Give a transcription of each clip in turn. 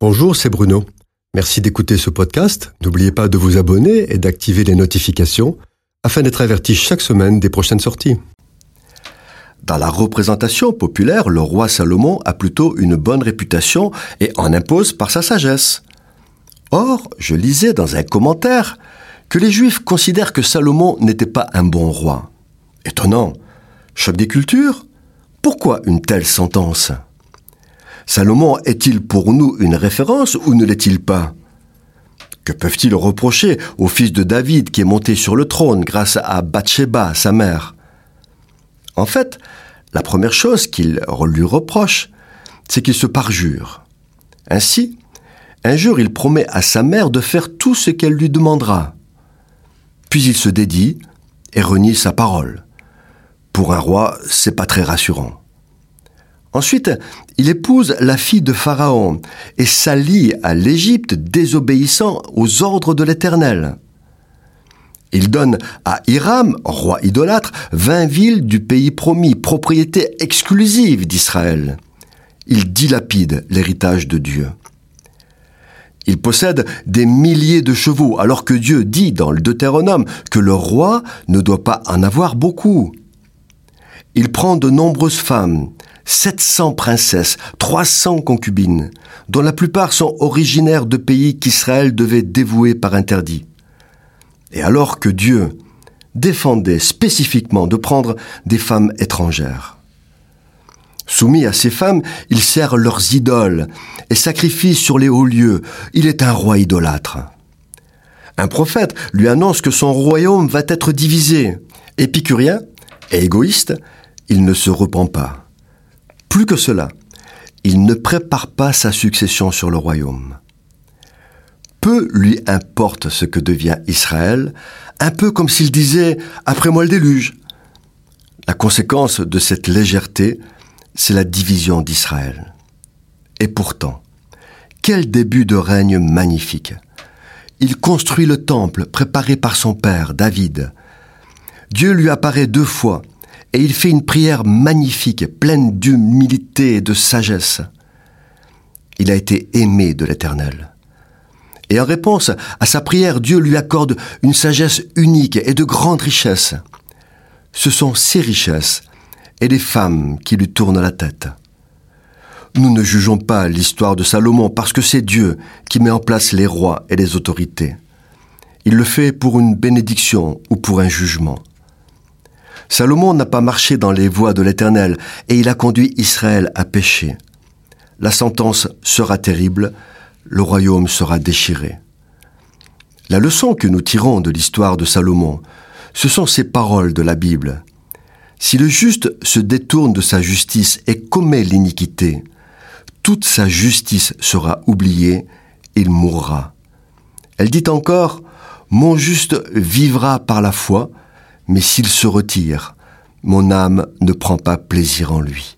Bonjour, c'est Bruno. Merci d'écouter ce podcast. N'oubliez pas de vous abonner et d'activer les notifications afin d'être averti chaque semaine des prochaines sorties. Dans la représentation populaire, le roi Salomon a plutôt une bonne réputation et en impose par sa sagesse. Or, je lisais dans un commentaire que les Juifs considèrent que Salomon n'était pas un bon roi. Étonnant. Choc des cultures Pourquoi une telle sentence? Salomon est-il pour nous une référence ou ne l'est-il pas? Que peuvent-ils reprocher au fils de David qui est monté sur le trône grâce à Bathsheba, sa mère? En fait, la première chose qu'il lui reproche, c'est qu'il se parjure. Ainsi, un jour il promet à sa mère de faire tout ce qu'elle lui demandera. Puis il se dédie et renie sa parole. Pour un roi, c'est pas très rassurant. Ensuite, il épouse la fille de Pharaon et s'allie à l'Égypte désobéissant aux ordres de l'Éternel. Il donne à Hiram, roi idolâtre, vingt villes du pays promis, propriété exclusive d'Israël. Il dilapide l'héritage de Dieu. Il possède des milliers de chevaux, alors que Dieu dit dans le Deutéronome que le roi ne doit pas en avoir beaucoup. Il prend de nombreuses femmes, 700 princesses, 300 concubines, dont la plupart sont originaires de pays qu'Israël devait dévouer par interdit. Et alors que Dieu défendait spécifiquement de prendre des femmes étrangères. Soumis à ces femmes, il sert leurs idoles et sacrifie sur les hauts lieux. Il est un roi idolâtre. Un prophète lui annonce que son royaume va être divisé. Épicurien et égoïste, il ne se repent pas. Plus que cela, il ne prépare pas sa succession sur le royaume. Peu lui importe ce que devient Israël, un peu comme s'il disait ⁇ Après moi le déluge ⁇ La conséquence de cette légèreté, c'est la division d'Israël. Et pourtant, quel début de règne magnifique. Il construit le temple préparé par son père, David. Dieu lui apparaît deux fois et il fait une prière magnifique, pleine d'humilité et de sagesse. Il a été aimé de l'Éternel. Et en réponse à sa prière, Dieu lui accorde une sagesse unique et de grande richesse. Ce sont ces richesses et les femmes qui lui tournent la tête. Nous ne jugeons pas l'histoire de Salomon parce que c'est Dieu qui met en place les rois et les autorités. Il le fait pour une bénédiction ou pour un jugement. Salomon n'a pas marché dans les voies de l'Éternel et il a conduit Israël à pécher. La sentence sera terrible, le royaume sera déchiré. La leçon que nous tirons de l'histoire de Salomon, ce sont ces paroles de la Bible. Si le juste se détourne de sa justice et commet l'iniquité, toute sa justice sera oubliée, il mourra. Elle dit encore, Mon juste vivra par la foi, mais s'il se retire, mon âme ne prend pas plaisir en lui.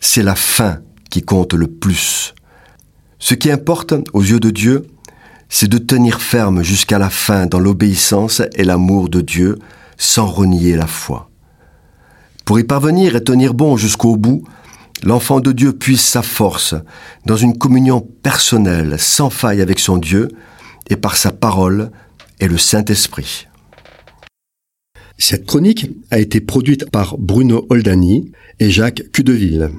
C'est la fin qui compte le plus. Ce qui importe aux yeux de Dieu, c'est de tenir ferme jusqu'à la fin dans l'obéissance et l'amour de Dieu sans renier la foi. Pour y parvenir et tenir bon jusqu'au bout, l'enfant de Dieu puise sa force dans une communion personnelle sans faille avec son Dieu et par sa parole et le Saint-Esprit. Cette chronique a été produite par Bruno Oldani et Jacques Cudeville.